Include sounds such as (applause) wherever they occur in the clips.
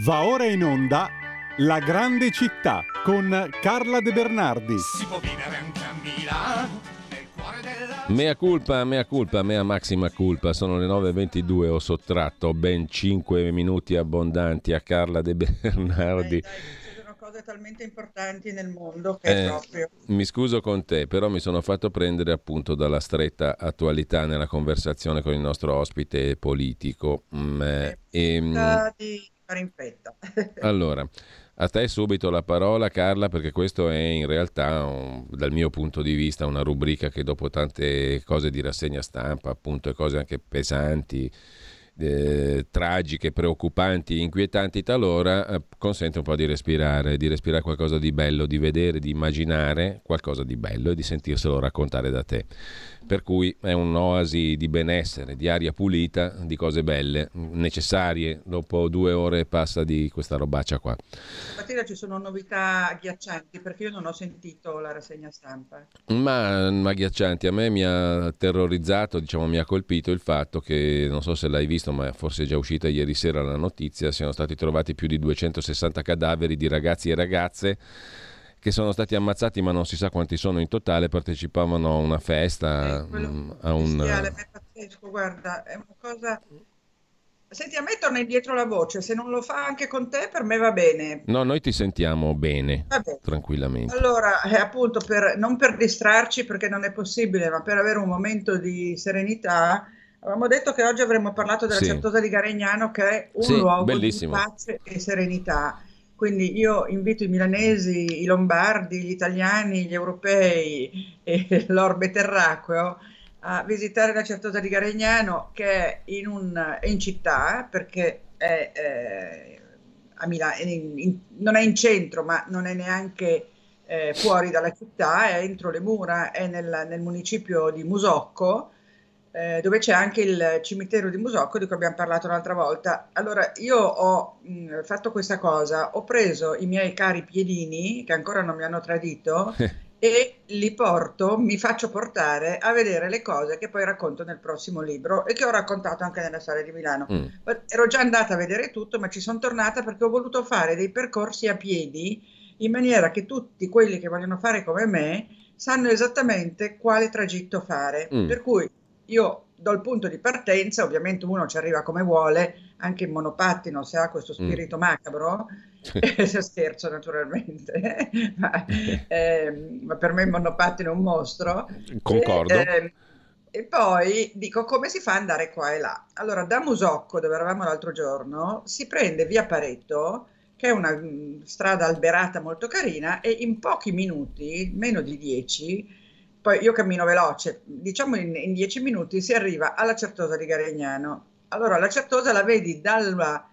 Va ora in onda La grande città con Carla De Bernardi. Si può vivere anche a Milano. Mea culpa, mea culpa, mea massima culpa, sono le 9.22, ho sottratto ben 5 minuti abbondanti a Carla De Bernardi. Dai, dai cose talmente importanti nel mondo che eh, proprio... Mi scuso con te, però mi sono fatto prendere appunto dalla stretta attualità nella conversazione con il nostro ospite politico. Mm, eh, e, mm, di fare in fretta. (laughs) allora, a te subito la parola Carla perché questo è in realtà un, dal mio punto di vista una rubrica che dopo tante cose di rassegna stampa, appunto e cose anche pesanti, eh, tragiche, preoccupanti, inquietanti talora, eh, consente un po' di respirare, di respirare qualcosa di bello, di vedere, di immaginare qualcosa di bello e di sentirselo raccontare da te per cui è un'oasi di benessere, di aria pulita, di cose belle, necessarie. Dopo due ore passa di questa robaccia qua. Stamattina ci sono novità agghiaccianti perché io non ho sentito la rassegna stampa. Ma, ma agghiaccianti, a me mi ha terrorizzato, diciamo mi ha colpito il fatto che, non so se l'hai visto, ma forse è già uscita ieri sera la notizia, siano stati trovati più di 260 cadaveri di ragazzi e ragazze che sono stati ammazzati, ma non si sa quanti sono in totale, partecipavano a una festa. Eh, mm, a un... è pazzesco, guarda, è una cosa... Senti, a me torna indietro la voce, se non lo fa anche con te per me va bene. No, noi ti sentiamo bene, Vabbè. tranquillamente. Allora, eh, appunto, per, non per distrarci perché non è possibile, ma per avere un momento di serenità, avevamo detto che oggi avremmo parlato della sì. Certosa di Garegnano che è un sì, luogo bellissimo. di pace e serenità. Quindi io invito i milanesi, i lombardi, gli italiani, gli europei e (laughs) l'orbe terracqueo a visitare la Certosa di Garegnano che è in, un, è in città perché è, è a Milano, non è in centro ma non è neanche eh, fuori dalla città, è entro le mura, è nel, nel municipio di Musocco eh, dove c'è anche il cimitero di Musocco di cui abbiamo parlato l'altra volta. Allora, io ho mh, mm, fatto questa cosa, ho preso i miei cari piedini, che ancora non mi hanno tradito, (laughs) e li porto, mi faccio portare a vedere le cose che poi racconto nel prossimo libro e che ho raccontato anche nella storia di Milano. Mm. Ero già andata a vedere tutto, ma ci sono tornata perché ho voluto fare dei percorsi a piedi in maniera che tutti quelli che vogliono fare come me sanno esattamente quale tragitto fare. Mm. Per cui io do il punto di partenza, ovviamente uno ci arriva come vuole, anche in monopattino se ha questo mm. spirito mm. macabro, (laughs) se scherzo naturalmente, (laughs) ma, eh, ma, per me il monopattino è un mostro. Concordo. E, eh, e poi dico come si fa ad andare qua e là. Allora, da Musocco, dove eravamo l'altro giorno, si prende via Pareto, che è una mh, mm, strada alberata molto carina, e in pochi minuti, meno di dieci, poi io cammino veloce, diciamo in, in dieci minuti si arriva alla Certosa di Garegnano. Allora la Certosa la vedi dalla,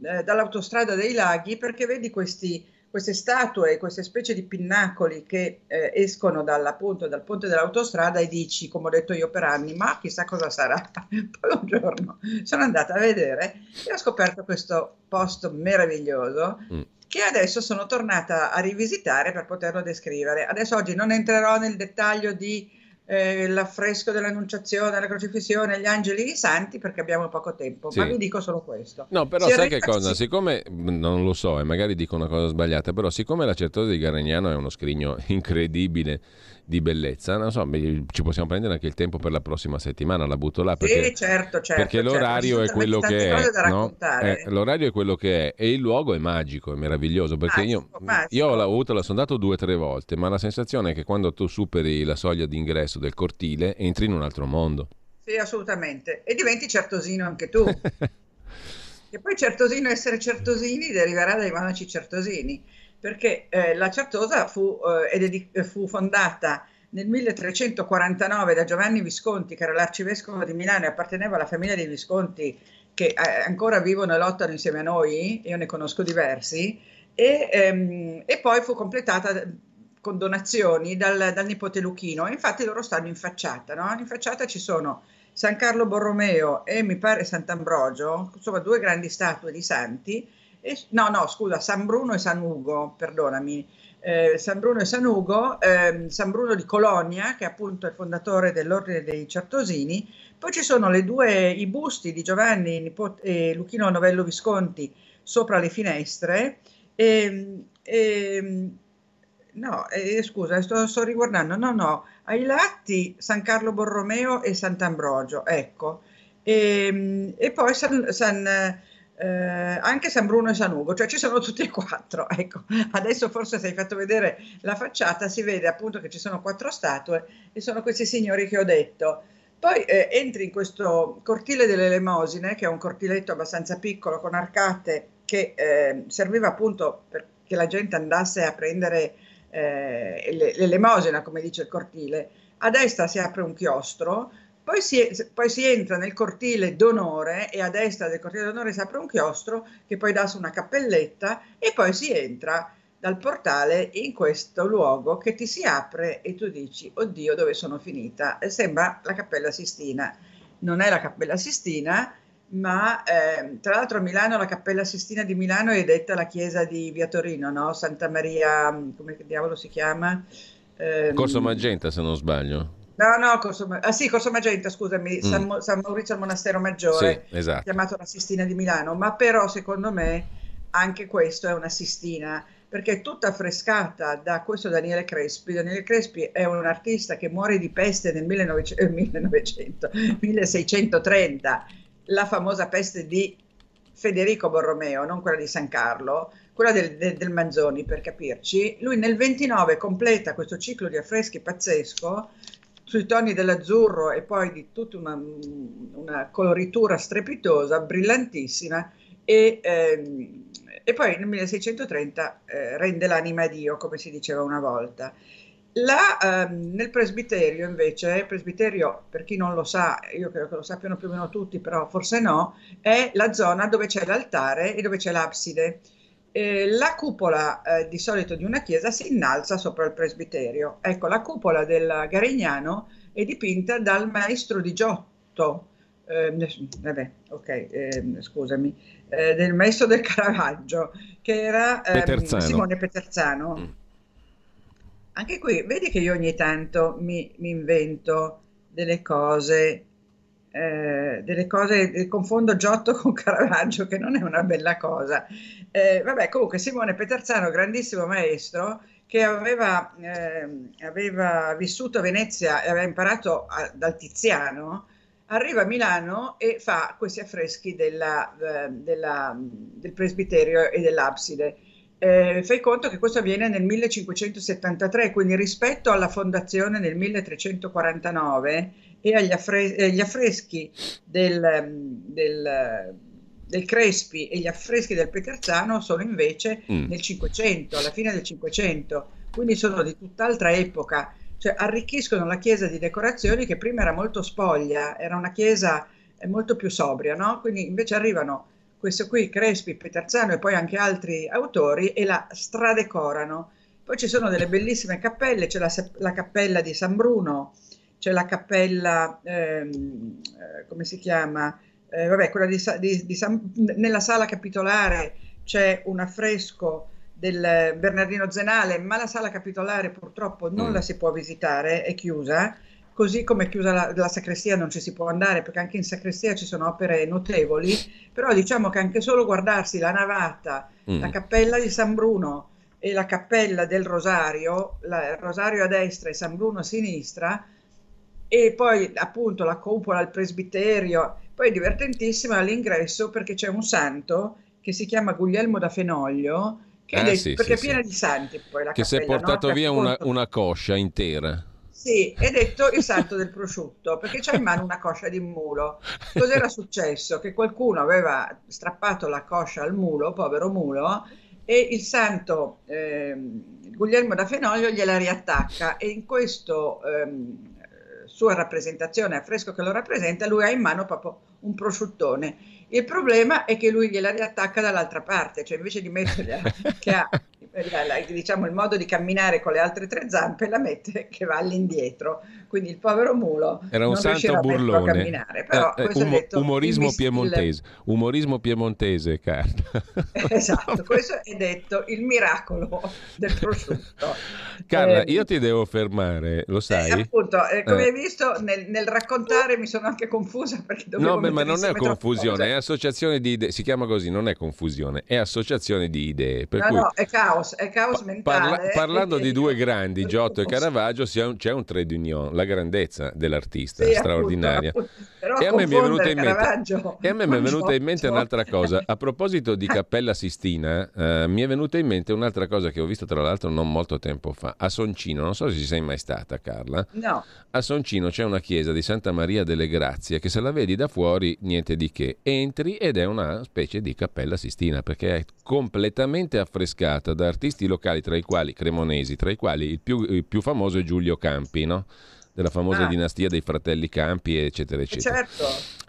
eh, dall'autostrada dei laghi perché vedi questi, queste statue, queste specie di pinnacoli che eh, escono dall'appunto, dal ponte dell'autostrada e dici, come ho detto io per anni, ma chissà cosa sarà. (laughs) Poi un giorno sono andata a vedere e ho scoperto questo posto meraviglioso mm che adesso sono tornata a rivisitare per poterlo descrivere. Adesso oggi non entrerò nel dettaglio di eh, l'affresco dell'annunciazione, la crocifissione, gli angeli e i santi perché abbiamo poco tempo, sì. ma vi dico solo questo. No, però si sai che cosa? (laughs) Siccome, non lo so e magari dico una cosa sbagliata, però siccome la certosa di Garegnano è uno scrigno (laughs) incredibile di bellezza. Non so, ci possiamo prendere anche il tempo per la prossima settimana, la butto là. Perché, sì, certo, certo. Perché certo. l'orario è quello che è. No? Eh, l'orario è quello che è e il luogo è magico, è meraviglioso. Perché magico, io, magico. io ho avuto, sono andato due o tre volte, ma la sensazione è che quando tu superi la soglia d'ingresso del cortile entri in un altro mondo. Sì, assolutamente. E diventi certosino anche tu. (laughs) e poi certosino essere certosini deriverà dai monaci certosini perché eh, la Certosa fu, eh, fu, fondata nel 1349 da Giovanni Visconti, che era l'arcivescovo di Milano e apparteneva alla famiglia dei Visconti che eh, ancora vivono e lottano insieme a noi, io ne conosco diversi, e, ehm, e poi fu completata con donazioni dal, dal, nipote Luchino. Infatti loro stanno in facciata, no? in facciata ci sono San Carlo Borromeo e mi pare Sant'Ambrogio, insomma due grandi statue di santi, e, no, no, scusa, San Bruno e San Ugo, perdonami. Eh, San Bruno e San Ugo, eh, San Bruno di Colonia, che è appunto il fondatore dell'Ordine dei Certosini, poi ci sono due, i busti di Giovanni nipote, e Luchino Novello Visconti sopra le finestre e, e no, eh, scusa, sto, sto, riguardando, no, no, ai lati San Carlo Borromeo e Sant'Ambrogio, ecco, e, e poi San, San, eh, anche San Bruno e San Ugo, cioè ci sono tutti e quattro, (laughs) ecco, adesso forse se hai fatto vedere la facciata si vede appunto che ci sono quattro statue e sono questi signori che ho detto. Poi eh, entri in questo cortile delle Elemosine, che è un cortiletto abbastanza piccolo con arcate che eh, serviva appunto perché la gente andasse a prendere eh, l'elemosina, come dice il cortile. A destra si apre un chiostro, poi si, poi si, entra nel cortile d'onore e a destra del cortile d'onore si apre un chiostro che poi dà su una cappelletta e poi si entra dal portale in questo luogo che ti si apre e tu dici, oddio, dove sono finita? E sembra la Cappella Sistina. Non è la Cappella Sistina, ma eh, tra l'altro a Milano la Cappella Sistina di Milano è detta la chiesa di Via Torino, no? Santa Maria, come diavolo si chiama? Eh, Corso Magenta se non sbaglio. No, no, Corso, ah, sì, Corso Magenta, scusami, mm. San, San, Maurizio al Monastero Maggiore, sì, esatto. chiamato la Sistina di Milano, ma però secondo me anche questo è una Sistina perché è tutta affrescata da questo Daniele Crespi. Daniele Crespi è un artista che muore di peste nel 1900, eh, 1900, 1630 la famosa peste di Federico Borromeo, non quella di San Carlo, quella del, del, del, Manzoni per capirci, lui nel 29 completa questo ciclo di affreschi pazzesco sui toni dell'azzurro e poi di tutta una, una coloritura strepitosa, brillantissima e, ehm, e, poi nel 1630 eh, rende l'anima a Dio, come si diceva una volta. La, ehm, nel presbiterio invece, presbiterio per chi non lo sa, io credo che lo sappiano più o meno tutti, però forse no, è la zona dove c'è l'altare e dove c'è l'abside. Eh, la cupola eh, di solito di una chiesa si innalza sopra il presbiterio. Ecco, la cupola del Garignano è dipinta dal maestro di Giotto, eh, vabbè, ok, ehm, scusami, eh, del maestro del Caravaggio, che era ehm, Simone Peterzano. Mm anche qui, vedi che io ogni tanto mi, mi invento delle cose, eh, delle cose, confondo Giotto (laughs) con Caravaggio, che non è una bella cosa. Eh, vabbè, comunque Simone Peterzano, grandissimo maestro, che aveva, eh, aveva vissuto a Venezia e aveva imparato a, dal Tiziano, arriva a Milano e fa questi affreschi della, eh, della, del presbiterio e dell'abside eh, fai conto che questo avviene nel 1573, quindi rispetto alla fondazione nel 1349 e agli affre- eh, affreschi del, del, del, Crespi e gli affreschi del Peterzano sono invece mm. nel 500, alla fine del 500, quindi sono di tutt'altra epoca, cioè arricchiscono la chiesa di decorazioni che prima era molto spoglia, era una chiesa eh, molto più sobria, no? quindi invece arrivano questo qui Crespi, Peterzano e poi anche altri autori e la stradecorano. Poi ci sono delle bellissime cappelle, c'è la, la cappella di San Bruno, c'è la cappella, ehm, eh, come si chiama? Eh, vabbè, quella di, di, di San, nella sala capitolare c'è un affresco del Bernardino Zenale, ma la sala capitolare purtroppo non mm. la si può visitare, è chiusa così come è chiusa la, la, sacrestia non ci si può andare perché anche in sacrestia ci sono opere notevoli, però diciamo che anche solo guardarsi la navata, mm. la cappella di San Bruno e la cappella del Rosario, la, il Rosario a destra e San Bruno a sinistra, e poi appunto la cupola, il presbiterio, poi è divertentissimo all'ingresso perché c'è un santo che si chiama Guglielmo da Fenoglio, che ah, è, sì, perché sì, è piena sì. di santi poi la che cappella, si è portato no? via una, una coscia intera. Sì, è detto il santo del prosciutto, perché c'ha in mano una coscia di mulo. Cos'era successo? Che qualcuno aveva strappato la coscia al mulo, povero mulo, e il santo eh, Guglielmo da Fenoglio gliela riattacca e in questa eh, sua rappresentazione a fresco che lo rappresenta, lui ha in mano proprio un prosciuttone. Il problema è che lui gliela riattacca dall'altra parte, cioè invece di metterla che ha diciamo, il modo di camminare con le altre tre zampe la mette che va all'indietro. quindi il povero mulo era un santo burlone. a camminare. Però, eh, eh, umo, umorismo piemontese, umorismo piemontese, Carla. esatto, questo è detto il miracolo del prosciutto. Carla, eh, io ti devo fermare, lo sai? Eh, appunto, eh, come hai visto, nel, nel, raccontare mi sono anche confusa perché No, beh, ma non è confusione, è associazione di idee, si chiama così, non è confusione, è associazione di idee. no, cui, no, è caos, è caos mentale. Parla, parlando di due grandi, (laughs) Giotto e Caravaggio, c'è un trade union, la grandezza dell'artista, sì, straordinaria. Appunto, appunto. E a me mi è venuta in mente, e a me mi è venuta in mente un'altra cosa. A proposito di (laughs) Cappella Sistina, eh, mi è venuta in mente un'altra cosa che ho visto tra l'altro non molto tempo fa. A Soncino, non so se ci sei mai stata, Carla. No. A Soncino c'è una chiesa di Santa Maria delle Grazie che se la vedi da fuori niente di che. Entri ed è una specie di Cappella Sistina perché è completamente affrescata da artisti locali, tra i quali cremonesi, tra i quali il più, il più famoso è Giulio Campi, no? della famosa ah. dinastia dei fratelli Campi, eccetera, eccetera. Certo.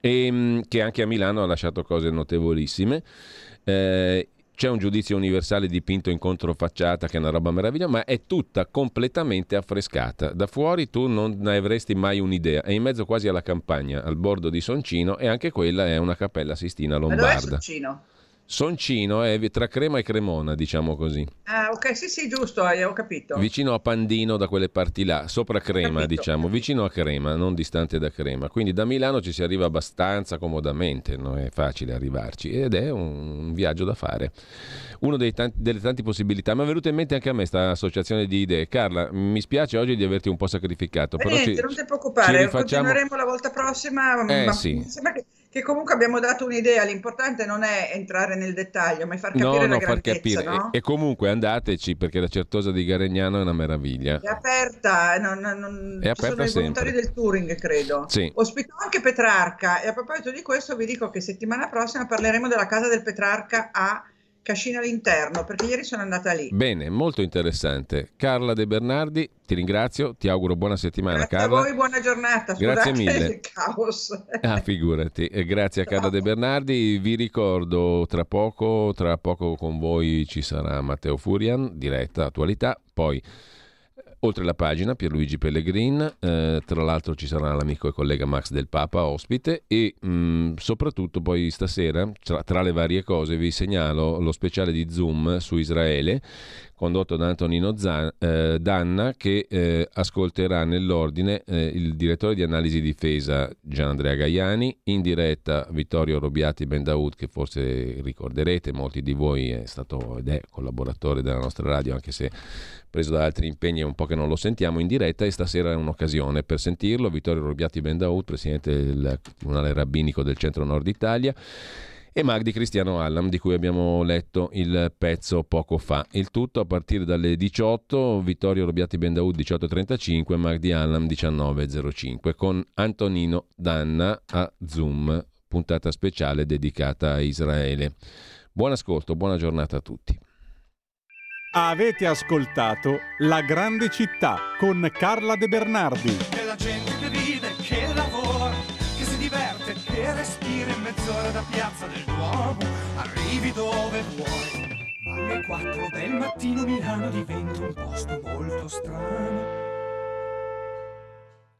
E, ehm, che anche a Milano ha lasciato cose notevolissime. Eh, c'è un giudizio universale dipinto in controfacciata che è una roba meravigliosa, ma è tutta completamente affrescata. Da fuori tu non ne avresti mai un'idea. È in mezzo quasi alla campagna, al bordo di Soncino, e anche quella è una cappella Sistina Lombarda. Ma dov'è Soncino? Soncino è tra Crema e Cremona, diciamo così. Ah, ok, sì, sì, giusto, eh, ho capito. Vicino a Pandino, da quelle parti là, sopra Crema, diciamo, vicino a Crema, non distante da Crema. Quindi da Milano ci si arriva abbastanza comodamente, non è facile arrivarci ed è un viaggio da fare. Una delle tante possibilità. Mi è venuta in mente anche a me questa associazione di idee. Carla, mi spiace oggi di averti un po' sacrificato. Però niente, ci, non ti preoccupare, rifacciamo... continueremo la volta prossima. Eh, ma sì. mi sembra che che comunque abbiamo dato un'idea, l'importante non è entrare nel dettaglio, ma è far capire no, no, far capire. No? E, e, comunque andateci perché la Certosa di Garegnano è una meraviglia. È aperta, non, non, è aperta sono sempre. i volontari del touring, credo. Sì. Ospitò anche Petrarca e a proposito di questo vi dico che settimana prossima parleremo della casa del Petrarca a Cascina all'interno, perché ieri sono andata lì. Bene, molto interessante. Carla De Bernardi, ti ringrazio, ti auguro buona settimana grazie Carla. a voi, buona giornata. Scusate grazie mille. il caos. (laughs) Ah, figurati. E grazie a Carla De Bernardi. Vi ricordo tra poco, tra poco con voi ci sarà Matteo Furian, diretta attualità, poi Oltre la pagina Pierluigi Pellegrin, eh, tra l'altro ci sarà l'amico e collega Max del Papa ospite e mh, mm, soprattutto poi stasera, tra, tra, le varie cose, vi segnalo lo speciale di Zoom su Israele condotto da Antonino Zan, eh, Danna che eh, ascolterà nell'ordine eh, il direttore di analisi difesa Gian Andrea Gaiani, in diretta Vittorio Robiati Bendaud che forse ricorderete, molti di voi è stato ed è collaboratore della nostra radio anche se preso da altri impegni è un po' che non lo sentiamo in diretta e stasera è un'occasione per sentirlo. Vittorio Robiati Bendaud, presidente del Tribunale Rabbinico del Centro Nord Italia e Magdi Cristiano Allam di cui abbiamo letto il pezzo poco fa. Il tutto a partire dalle 18, Vittorio Robiati Bendaud 18.35, Magdi Allam 19.05 con Antonino Danna a Zoom, puntata speciale dedicata a Israele. Buon ascolto, buona giornata a tutti. Avete ascoltato La grande città con Carla De Bernardi. Mezz'ora da piazza del Duomo, arrivi dove vuoi. Alle 4 del mattino Milano diventa un posto molto strano